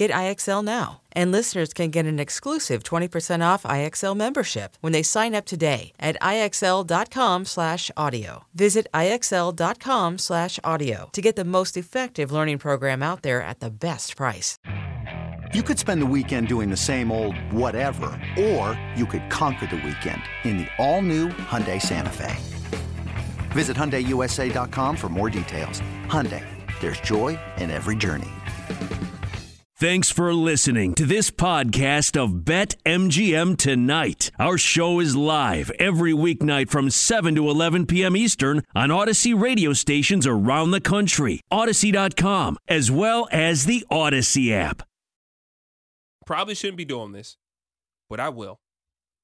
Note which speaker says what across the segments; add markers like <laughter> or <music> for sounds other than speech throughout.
Speaker 1: Get IXL now. And listeners can get an exclusive 20% off IXL membership when they sign up today at IXL.com/audio. Visit IXL.com/audio to get the most effective learning program out there at the best price.
Speaker 2: You could spend the weekend doing the same old whatever, or you could conquer the weekend in the all-new Hyundai Santa Fe. Visit HyundaiUSA.com for more details. Hyundai, there's joy in every journey.
Speaker 3: Thanks for listening to this podcast of Bet MGM Tonight. Our show is live every weeknight from 7 to 11 p.m. Eastern on Audacy radio stations around the country, Audacy.com, as well as the Audacy app.
Speaker 4: Probably shouldn't be doing this, but I will.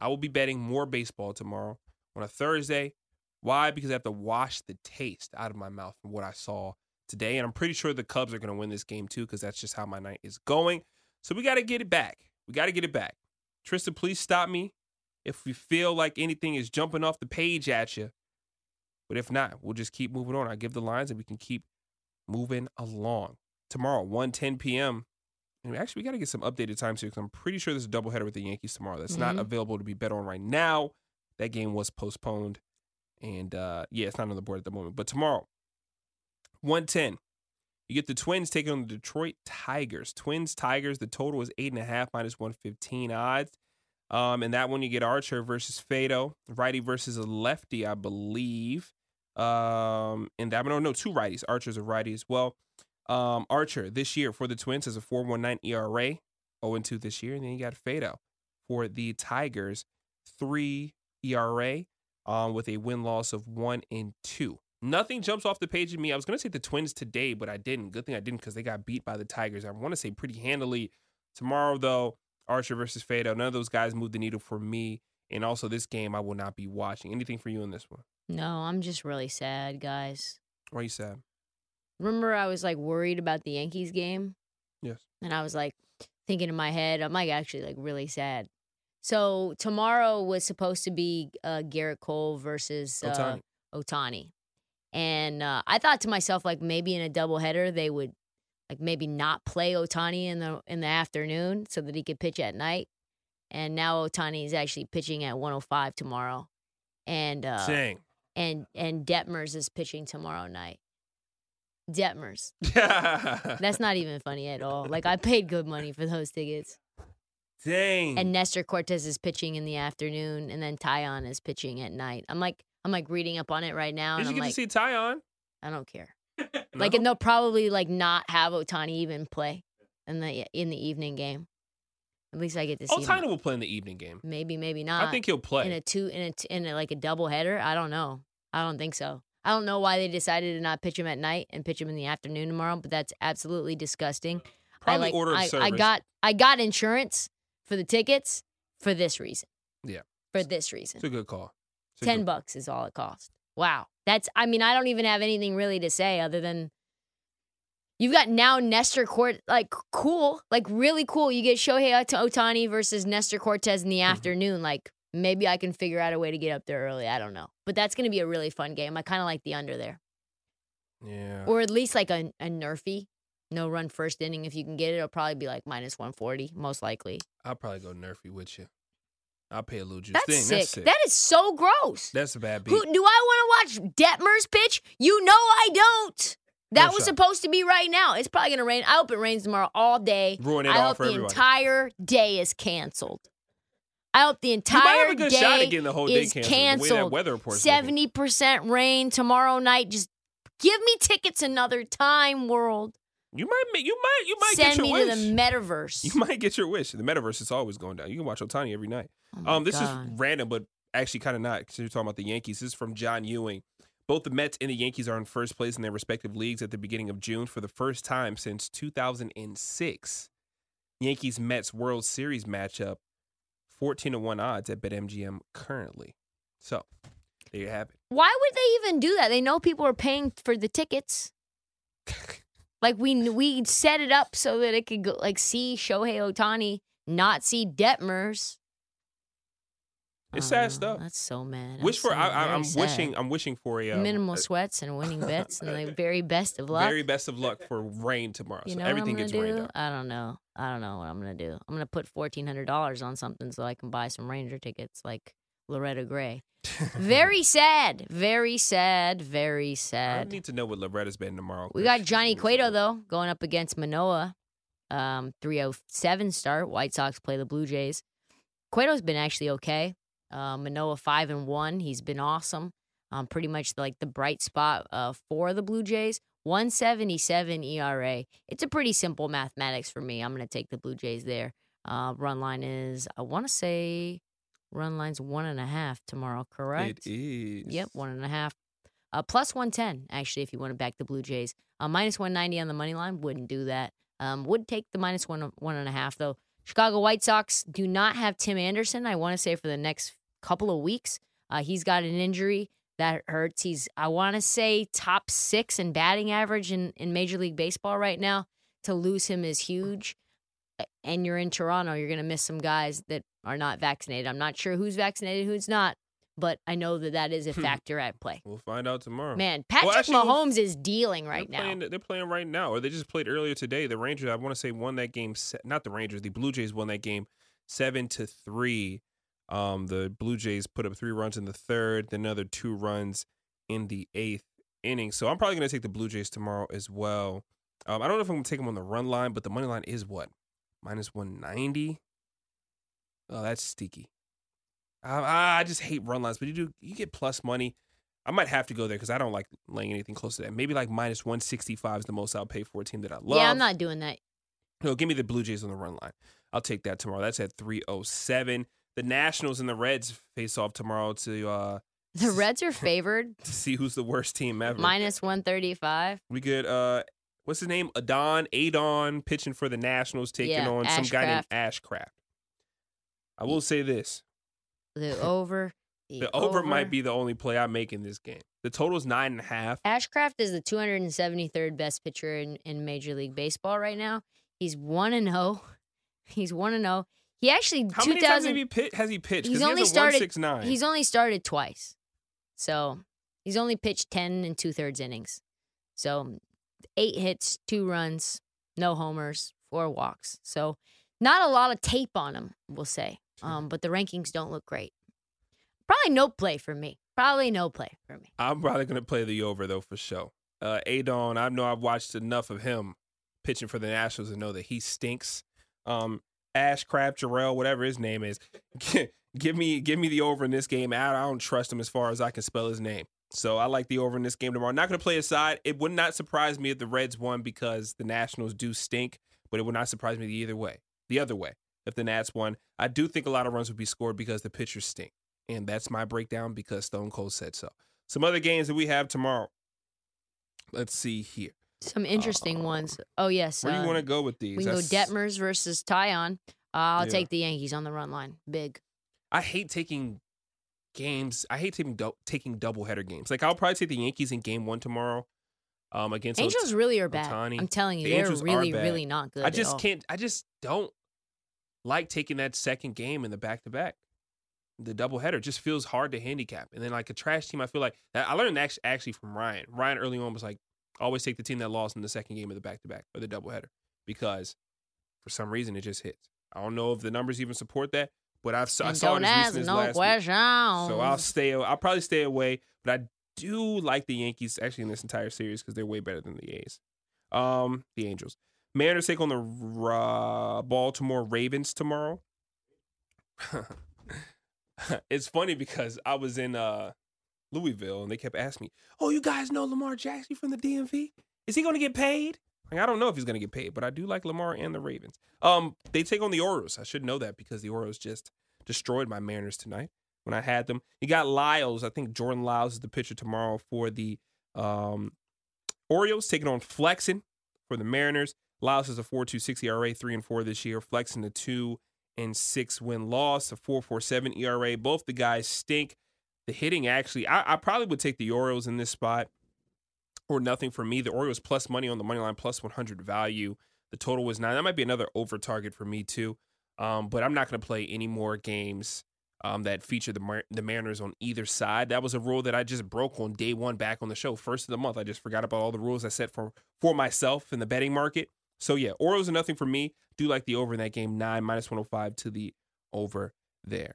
Speaker 4: I will be betting more baseball tomorrow on a Thursday. Why? Because I have to wash the taste out of my mouth from what I saw today. And I'm pretty sure the Cubs are going to win this game too, because that's just how my night is going. So we got to get it back. We got to get it back. Tristan, please stop me if we feel like anything is jumping off the page at you. But if not, we'll just keep moving on. I give the lines and we can keep moving along. Tomorrow, 1 10 p.m. And actually, we got to get some updated times here because I'm pretty sure there's a doubleheader with the Yankees tomorrow that's
Speaker 5: Mhm.
Speaker 4: not available to be bet on right now. That game was postponed. And uh, yeah, it's not on the board at the moment. But tomorrow, 110. You get the Twins taking on the Detroit Tigers. Twins, Tigers, the total is 8.5 minus 115 odds. Um, and that one you get Archer versus Faedo, righty versus a lefty, I believe. Um, and that one, oh no, two righties. Archer's a righty as well. Um, Archer this year for the Twins has a 4.19 ERA, 0 2 this year. And then you got Faedo for the Tigers, 3 ERA um, with a win loss of 1 and 2. Nothing jumps off the page at me. I was going to say the Twins today, but I didn't. Good thing I didn't because they got beat by the Tigers. I want to say pretty handily. Tomorrow, though, Archer versus Faedo. None of those guys moved the needle for me. And also, this game I will not be watching. Anything for you in this one?
Speaker 5: No, I'm just really sad, guys.
Speaker 4: Why are you sad?
Speaker 5: Remember, I was like worried about the Yankees game,
Speaker 4: Yes.
Speaker 5: and I was like thinking in my head, I'm like actually like really sad. So tomorrow was supposed to be uh, Gerrit Cole versus uh,
Speaker 4: Ohtani,
Speaker 5: and uh, I thought to myself like maybe in a doubleheader they would like maybe not play Ohtani in the in the afternoon so that he could pitch at night. And now Ohtani is actually pitching at 105 tomorrow, and uh,
Speaker 4: Dang.
Speaker 5: and and Detmers is pitching tomorrow night. Detmers.
Speaker 4: That's <laughs>
Speaker 5: That's not even funny at all. Like I paid good money for those tickets.
Speaker 4: Dang.
Speaker 5: And Nestor Cortes is pitching in the afternoon, and then Taillon is pitching at night. I'm like, I'm like reading up on it right now,
Speaker 4: Did
Speaker 5: and
Speaker 4: you
Speaker 5: I'm
Speaker 4: get
Speaker 5: like,
Speaker 4: to see Taillon?
Speaker 5: I don't care. <laughs> Like, and they'll probably like not have Ohtani even play in the in the evening game. At least I get to see. him.
Speaker 4: Ohtani will play in the evening game.
Speaker 5: Maybe, maybe not.
Speaker 4: I think he'll play.
Speaker 5: in a two in a t- in a, like a double header. I don't know. I don't think so. I don't know why they decided to not pitch him at night and pitch him in the afternoon tomorrow, but that's absolutely disgusting.
Speaker 4: Probably
Speaker 5: I like
Speaker 4: order of
Speaker 5: I, I got I got insurance for the tickets for this reason.
Speaker 4: Yeah.
Speaker 5: For this reason.
Speaker 4: It's a good call.
Speaker 5: Ten
Speaker 4: good-
Speaker 5: bucks is all it cost. Wow. That's I mean, I don't even have anything really to say other than You've got now Nestor Court, like cool, like really cool. You get Shohei Ot- Ohtani versus Nestor Cortes in the
Speaker 4: Mm-hmm.
Speaker 5: afternoon. Like maybe I can figure out a way to get up there early. I don't know, but that's going to be a really fun game. I kind of like the under there,
Speaker 4: Yeah.
Speaker 5: or at least like a, a NRFI, no run first inning. If you can get it, it'll probably be like minus one forty, most likely.
Speaker 4: I'll probably go NRFI with you. I'll pay a little juice.
Speaker 5: That's sick.
Speaker 4: That's sick.
Speaker 5: That is so gross.
Speaker 4: That's a bad beat.
Speaker 5: Who do I want to watch Detmers pitch? You know I don't. That
Speaker 4: No
Speaker 5: was
Speaker 4: shot.
Speaker 5: supposed to be right now. It's probably gonna rain. I hope it rains tomorrow all day.
Speaker 4: Ruin it
Speaker 5: I
Speaker 4: all
Speaker 5: hope
Speaker 4: for
Speaker 5: the
Speaker 4: everybody.
Speaker 5: entire day is canceled. I hope the
Speaker 4: You might
Speaker 5: entire
Speaker 4: have a good
Speaker 5: day
Speaker 4: shot at the whole day
Speaker 5: is
Speaker 4: canceled. That
Speaker 5: canceled.
Speaker 4: weather report's.
Speaker 5: Seventy percent rain tomorrow night. Just give me tickets another time, world.
Speaker 4: You might, you might, you might
Speaker 5: Send
Speaker 4: get
Speaker 5: me
Speaker 4: your
Speaker 5: to
Speaker 4: wish.
Speaker 5: the metaverse.
Speaker 4: you <laughs> might get your wish. The metaverse is always going down. You can watch Ohtani every night.
Speaker 5: Oh
Speaker 4: Um, this
Speaker 5: God.
Speaker 4: is random, but actually kind of not because you're talking about the Yankees. This is from John Ewing. Both the Mets and the Yankees are in first place in their respective leagues at the beginning of June for the first time since 2006. Yankees Mets World Series matchup, 14 to 1 odds at BetMGM currently. So, there you have it.
Speaker 5: Why would they even do that? They know people are paying for the tickets. <laughs> Like we we set it up so that it could go like see Shohei Ohtani, not see Detmers.
Speaker 4: It's sad
Speaker 5: know.
Speaker 4: stuff.
Speaker 5: That's so mad.
Speaker 4: Wish
Speaker 5: I'm
Speaker 4: for
Speaker 5: so
Speaker 4: I, I, I'm
Speaker 5: sad.
Speaker 4: wishing I'm wishing for a um,
Speaker 5: minimal sweats and winning <laughs> bets and the very best of luck.
Speaker 4: very best of luck for rain tomorrow.
Speaker 5: you
Speaker 4: so
Speaker 5: know
Speaker 4: everything
Speaker 5: what I'm
Speaker 4: gets
Speaker 5: gonna
Speaker 4: rained out.
Speaker 5: I don't know. I don't know what I'm gonna do. I'm gonna put fourteen hundred dollars on something so I can buy some Ranger tickets like Loretta Gray. <laughs> Very sad. Very sad. Very sad.
Speaker 4: I need to know what Loretta's been tomorrow.
Speaker 5: We got Johnny Cueto though going up against Manoah. Um, 307 start. White Sox play the Blue Jays. Cueto's been actually okay. Uh, Manoah five and one. He's been awesome. Um, pretty much like the bright spot uh, for the Blue Jays. 177 ERA. It's a pretty simple mathematics for me. I'm gonna take the Blue Jays there. Uh, run line is I want to say run line's one and a half tomorrow. Correct?
Speaker 4: It is.
Speaker 5: Yep, one and a half. Uh, plus 110, actually, if you want to back the Blue Jays. Uh, minus 190 on the money line, wouldn't do that. Um, would take the minus one, one and a half, though. Chicago White Sox do not have Tim Anderson, I want to say, for the next couple of weeks. Uh, he's got an injury that hurts. He's, I want to say, top six in batting average in, in Major League Baseball right now. To lose him is huge. And you're in Toronto, you're going to miss some guys that are not vaccinated. I'm not sure who's vaccinated, who's not, but I know that that is a factor at play.
Speaker 4: We'll find out tomorrow.
Speaker 5: Man, Patrick
Speaker 4: actually,
Speaker 5: Mahomes is dealing right
Speaker 4: they're
Speaker 5: now.
Speaker 4: Playing, they're playing right now, or they just played earlier today. The Rangers, I want to say, won that game. Not the Rangers, the Blue Jays won that game seven to three. Um, the Blue Jays put up three runs in the third, then another two runs in the eighth inning. So I'm probably going to take the Blue Jays tomorrow as well. Um, I don't know if I'm going to take them on the run line, but the money line is what minus 190. Oh, that's sticky. I, I just hate run lines, but you do you get plus money. I might have to go there because I don't like laying anything close to that. Maybe like minus 165 is the most I'll pay for a team that I love.
Speaker 5: Yeah, I'm not doing that.
Speaker 4: No, give me the Blue Jays on the run line. I'll take that tomorrow. That's at 307. The Nationals and the Reds face off tomorrow to uh
Speaker 5: The Reds are <laughs> favored
Speaker 4: to see who's the worst team ever.
Speaker 5: minus 135.
Speaker 4: We get uh what's his name? Adon Adon pitching for the Nationals, taking
Speaker 5: Yeah,
Speaker 4: on some guy named
Speaker 5: Ashcraft.
Speaker 4: Ashcraft. I will say this.
Speaker 5: The <laughs> over.
Speaker 4: The over might be the only play I make in this game. The total is nine and a half.
Speaker 5: Ashcraft is the 273rd best pitcher in, in Major League Baseball right now. He's 1 and 0. <laughs> He's 1 and 0. He actually
Speaker 4: How many times have he pit, has he pitched?
Speaker 5: He's only
Speaker 4: a
Speaker 5: started
Speaker 4: 169.
Speaker 5: He's only started twice. So, he's only pitched 10 and two thirds innings. So, 8 hits, 2 runs, no homers, 4 walks. So, not a lot of tape on him, we'll say. Um, but the rankings don't look great. Probably no play for me. Probably no play for me.
Speaker 4: I'm probably gonna play the over though for sure. Uh, Adon, I know I've watched enough of him pitching for the Nationals to know that he stinks. Um, Ashcraft, Jarrell, whatever his name is, <laughs> give me give me the over in this game. I I don't trust him as far as I can spell his name. So I like the over in this game tomorrow. Not gonna play a side. It would not surprise me if the Reds won because the Nationals do stink, but it would not surprise me either way. The other way, if the Nats won, I do think a lot of runs would be scored because the pitchers stink. And that's my breakdown because Stone Cold said so. Some other games that we have tomorrow. Let's see here.
Speaker 5: Some interesting ones. Oh, yes.
Speaker 4: Where do
Speaker 5: uh,
Speaker 4: you want to go with these?
Speaker 5: We can go Detmers versus Taillon. Uh, I'll
Speaker 4: Yeah.
Speaker 5: take the Yankees on the run line. Big.
Speaker 4: I hate taking games. I hate taking dou- taking double header games. Like I'll probably take the Yankees in game one tomorrow. Um, against Ot-
Speaker 5: Angels really are bad.
Speaker 4: Ohtani.
Speaker 5: I'm telling you,
Speaker 4: The
Speaker 5: they're
Speaker 4: Angels
Speaker 5: really, really not good.
Speaker 4: I just can't. I just don't like taking that second game in the back to back. The double header just feels hard to handicap. And then like a trash team, I feel like I learned that actually, actually from Ryan. Ryan early on was like, always take the team that lost in the second game of the back to back or the double header because for some reason it just hits. I don't know if the numbers even support that, but I've I saw it
Speaker 5: don't
Speaker 4: as
Speaker 5: ask
Speaker 4: as
Speaker 5: no
Speaker 4: last week. So I'll stay. I'll probably stay away, but I do like the Yankees actually in this entire series because they're way better than the A's. Um, the Angels. Mariners take on the uh, Baltimore Ravens tomorrow. <laughs> it's funny because I was in uh, Louisville and they kept asking me, "Oh, you guys know Lamar Jackson from the DMV? Is he going to get paid?" Like, I don't know if he's going to get paid, but I do like Lamar and the Ravens. Um, they take on the Orioles. I should know that because the Orioles just destroyed my Mariners tonight when I had them. You got Lyles. I think Jordan Lyles is the pitcher tomorrow for the um, Orioles, taking on Flexen for the Mariners. Lyles has a 4.26 ERA, three and four this year. Flexen a two and six win loss, a 4.47 ERA. Both the guys stink. The hitting actually, I, I probably would take the Orioles in this spot or nothing for me. The Orioles plus money on the money line, plus 100 value. The total was nine. That might be another over target for me too. Um, but I'm not going to play any more games um, that feature the Mar- the Mariners on either side. That was a rule that I just broke on day one back on the show, first of the month. I just forgot about all the rules I set for for myself in the betting market. So yeah, Orioles are nothing for me. Do like the over in that game, nine minus 105 to the over there.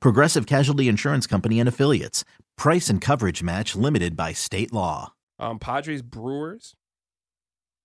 Speaker 6: Progressive Casualty Insurance Company and Affiliates. Price and coverage match limited by state law.
Speaker 4: Um, Padres Brewers.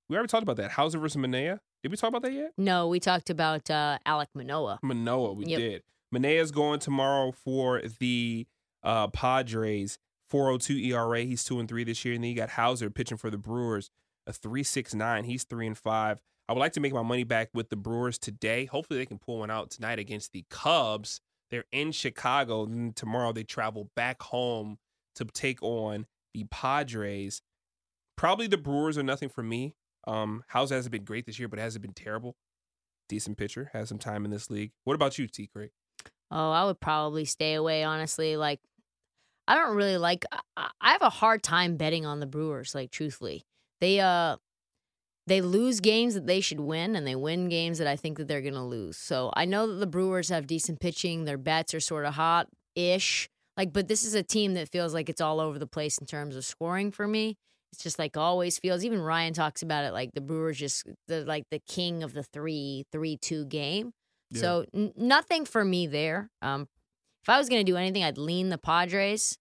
Speaker 4: We already talked about that. Houser versus Manaea. Did we talk about that yet?
Speaker 5: No, we talked about uh, Alek Manoah.
Speaker 4: Manoah, we
Speaker 5: Yep.
Speaker 4: did. Manaea's going tomorrow for the uh, Padres. 402 ERA. He's two and three this year. And then you got Houser pitching for the Brewers, a 369. He's three and five. I would like to make my money back with the Brewers today. Hopefully they can pull one out tonight against the Cubs. They're in Chicago. And tomorrow they travel back home to take on the Padres. Probably the Brewers are nothing for me. Um, Houser hasn't been great this year, but hasn't been terrible. Decent pitcher, has some time in this league. What about you, T. Craig?
Speaker 5: Oh, I would probably stay away, honestly. Like, I don't really like, I have a hard time betting on the Brewers, like, truthfully. They, uh, they lose games that they should win and they win games that I think that they're going to lose. So I know that the Brewers have decent pitching. Their bats are sort of hot ish. Like, but this is a team that feels like it's all over the place in terms of scoring for me. It's just like always feels. Even Ryan talks about it like the Brewers just the like the king of the three three two game. So n- nothing for me there. Um, if I was gonna do anything, I'd lean the Padres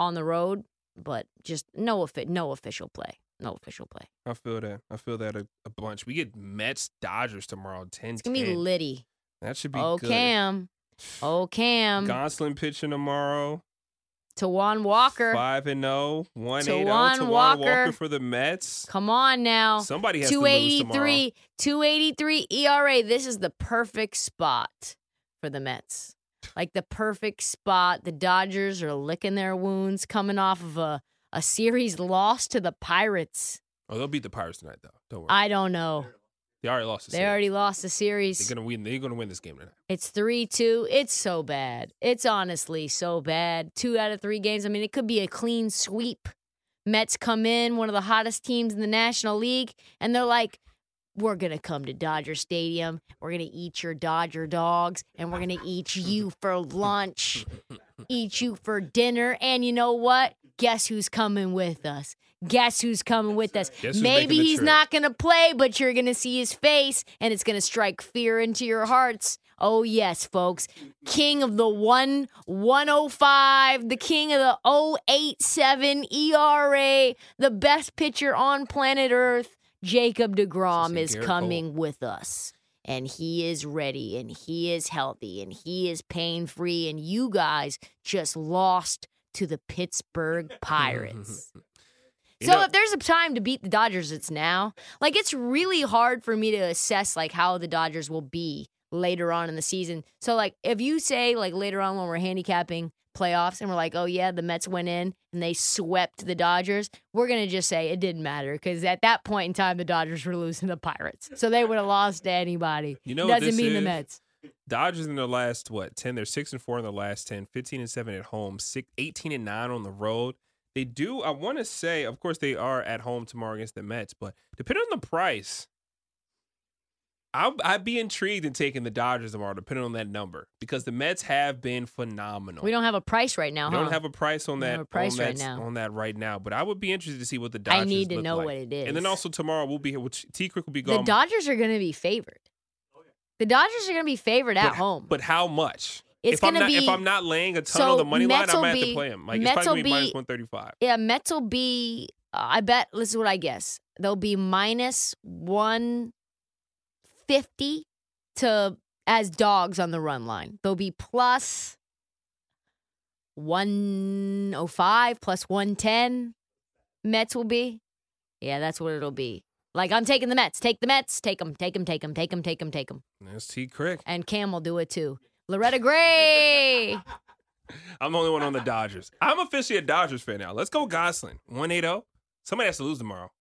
Speaker 5: on the road, but just no no official play. No official play.
Speaker 4: I feel that. I feel that a, a bunch. We get Mets Dodgers tomorrow, 10
Speaker 5: It's gonna be litty.
Speaker 4: That should be
Speaker 5: Oh
Speaker 4: good.
Speaker 5: Cam, oh Cam,
Speaker 4: Gonsolin pitching tomorrow.
Speaker 5: Taijuan Walker.
Speaker 4: Five and zero. One eight zero.
Speaker 5: Taijuan
Speaker 4: Taijuan
Speaker 5: Walker.
Speaker 4: Walker for the Mets.
Speaker 5: Come on now.
Speaker 4: Somebody has to lose tomorrow.
Speaker 5: 283, 283 ERA. This is the perfect spot for the Mets. Like the perfect spot. The Dodgers are licking their wounds coming off of a, a series loss to the Pirates.
Speaker 4: Oh, they'll beat the Pirates tonight, though. Don't worry.
Speaker 5: I don't know.
Speaker 4: they already lost. The series.
Speaker 5: They
Speaker 4: series.
Speaker 5: already lost the series.
Speaker 4: They're gonna win. They're gonna win this game tonight.
Speaker 5: It's 3 2. It's so bad. It's honestly so bad. Two out of three games. I mean, it could be a clean sweep. Mets come in, one of the hottest teams in the National League, and they're like, we're going to come to Dodger Stadium. We're going to eat your Dodger dogs and we're going to eat you for <laughs> lunch, <laughs> eat you for dinner. And you know what? Guess who's coming with us? Guess who's coming with us? Maybe he's
Speaker 4: trip?
Speaker 5: not going to play, but you're going to see his face and it's going to strike fear into your hearts. Oh, yes, folks. King of the 1 105, the king of the 087 ERA, the best pitcher on planet Earth, Jacob DeGrom is coming with us. And he is ready and he is healthy and he is pain free. And you guys just lost to the Pittsburgh Pirates. <laughs> So
Speaker 4: know-
Speaker 5: if there's a time to beat the Dodgers, it's now. Like it's really hard for me to assess like how the Dodgers will be later on in the season. So like if you say like later on when we're handicapping playoffs and we're like, oh yeah, the Mets went in and they swept the Dodgers, we're gonna just say it didn't matter because at that point in time the Dodgers were losing the Pirates, so they would have lost to anybody.
Speaker 4: You know
Speaker 5: doesn't mean the? Mets.
Speaker 4: Dodgers in their last what 10 they're 6 and 4 in their last 10 15 and 7 at home 6, 18 and 9 on the road they do I want to say of course they are at home tomorrow against the Mets but depending on the price I'll, I'd be intrigued in taking the Dodgers tomorrow depending on that number because the Mets have been phenomenal
Speaker 5: We don't have a price right now.
Speaker 4: We don't have a price on that
Speaker 5: price
Speaker 4: on
Speaker 5: right now.
Speaker 4: on that right now but I would be interested to see what the Dodgers
Speaker 5: I need to know
Speaker 4: like.
Speaker 5: what it is,
Speaker 4: and then also tomorrow we'll be here which T Crick will be gone.
Speaker 5: the Dodgers are going to be favored. The Dodgers are going to be favored at
Speaker 4: but,
Speaker 5: home.
Speaker 4: but how much
Speaker 5: It's
Speaker 4: if I'm
Speaker 5: gonna
Speaker 4: not if
Speaker 5: be-
Speaker 4: I'm not laying a ton
Speaker 5: so
Speaker 4: on the money line,
Speaker 5: Mets
Speaker 4: I
Speaker 5: will
Speaker 4: might have to play him. Like
Speaker 5: Mets
Speaker 4: it's probably be
Speaker 5: be-
Speaker 4: one thirty five.
Speaker 5: Yeah, Mets will be. Uh, I bet. This is what I guess. They'll be minus one fifty to as dogs on the run line. They'll be plus one oh five, plus one ten. Mets will be. Yeah, that's what it'll be. Like I'm taking the Mets. Take the Mets. Take them. Take them. Take them. Take them. Take them. Take them.
Speaker 4: That's T Crick.
Speaker 5: And Cam will do it too. Loretta Gray. <laughs>
Speaker 4: I'm the only one on the Dodgers. I'm officially a Dodgers fan now. Let's go Gosling. 180. Somebody has to lose tomorrow.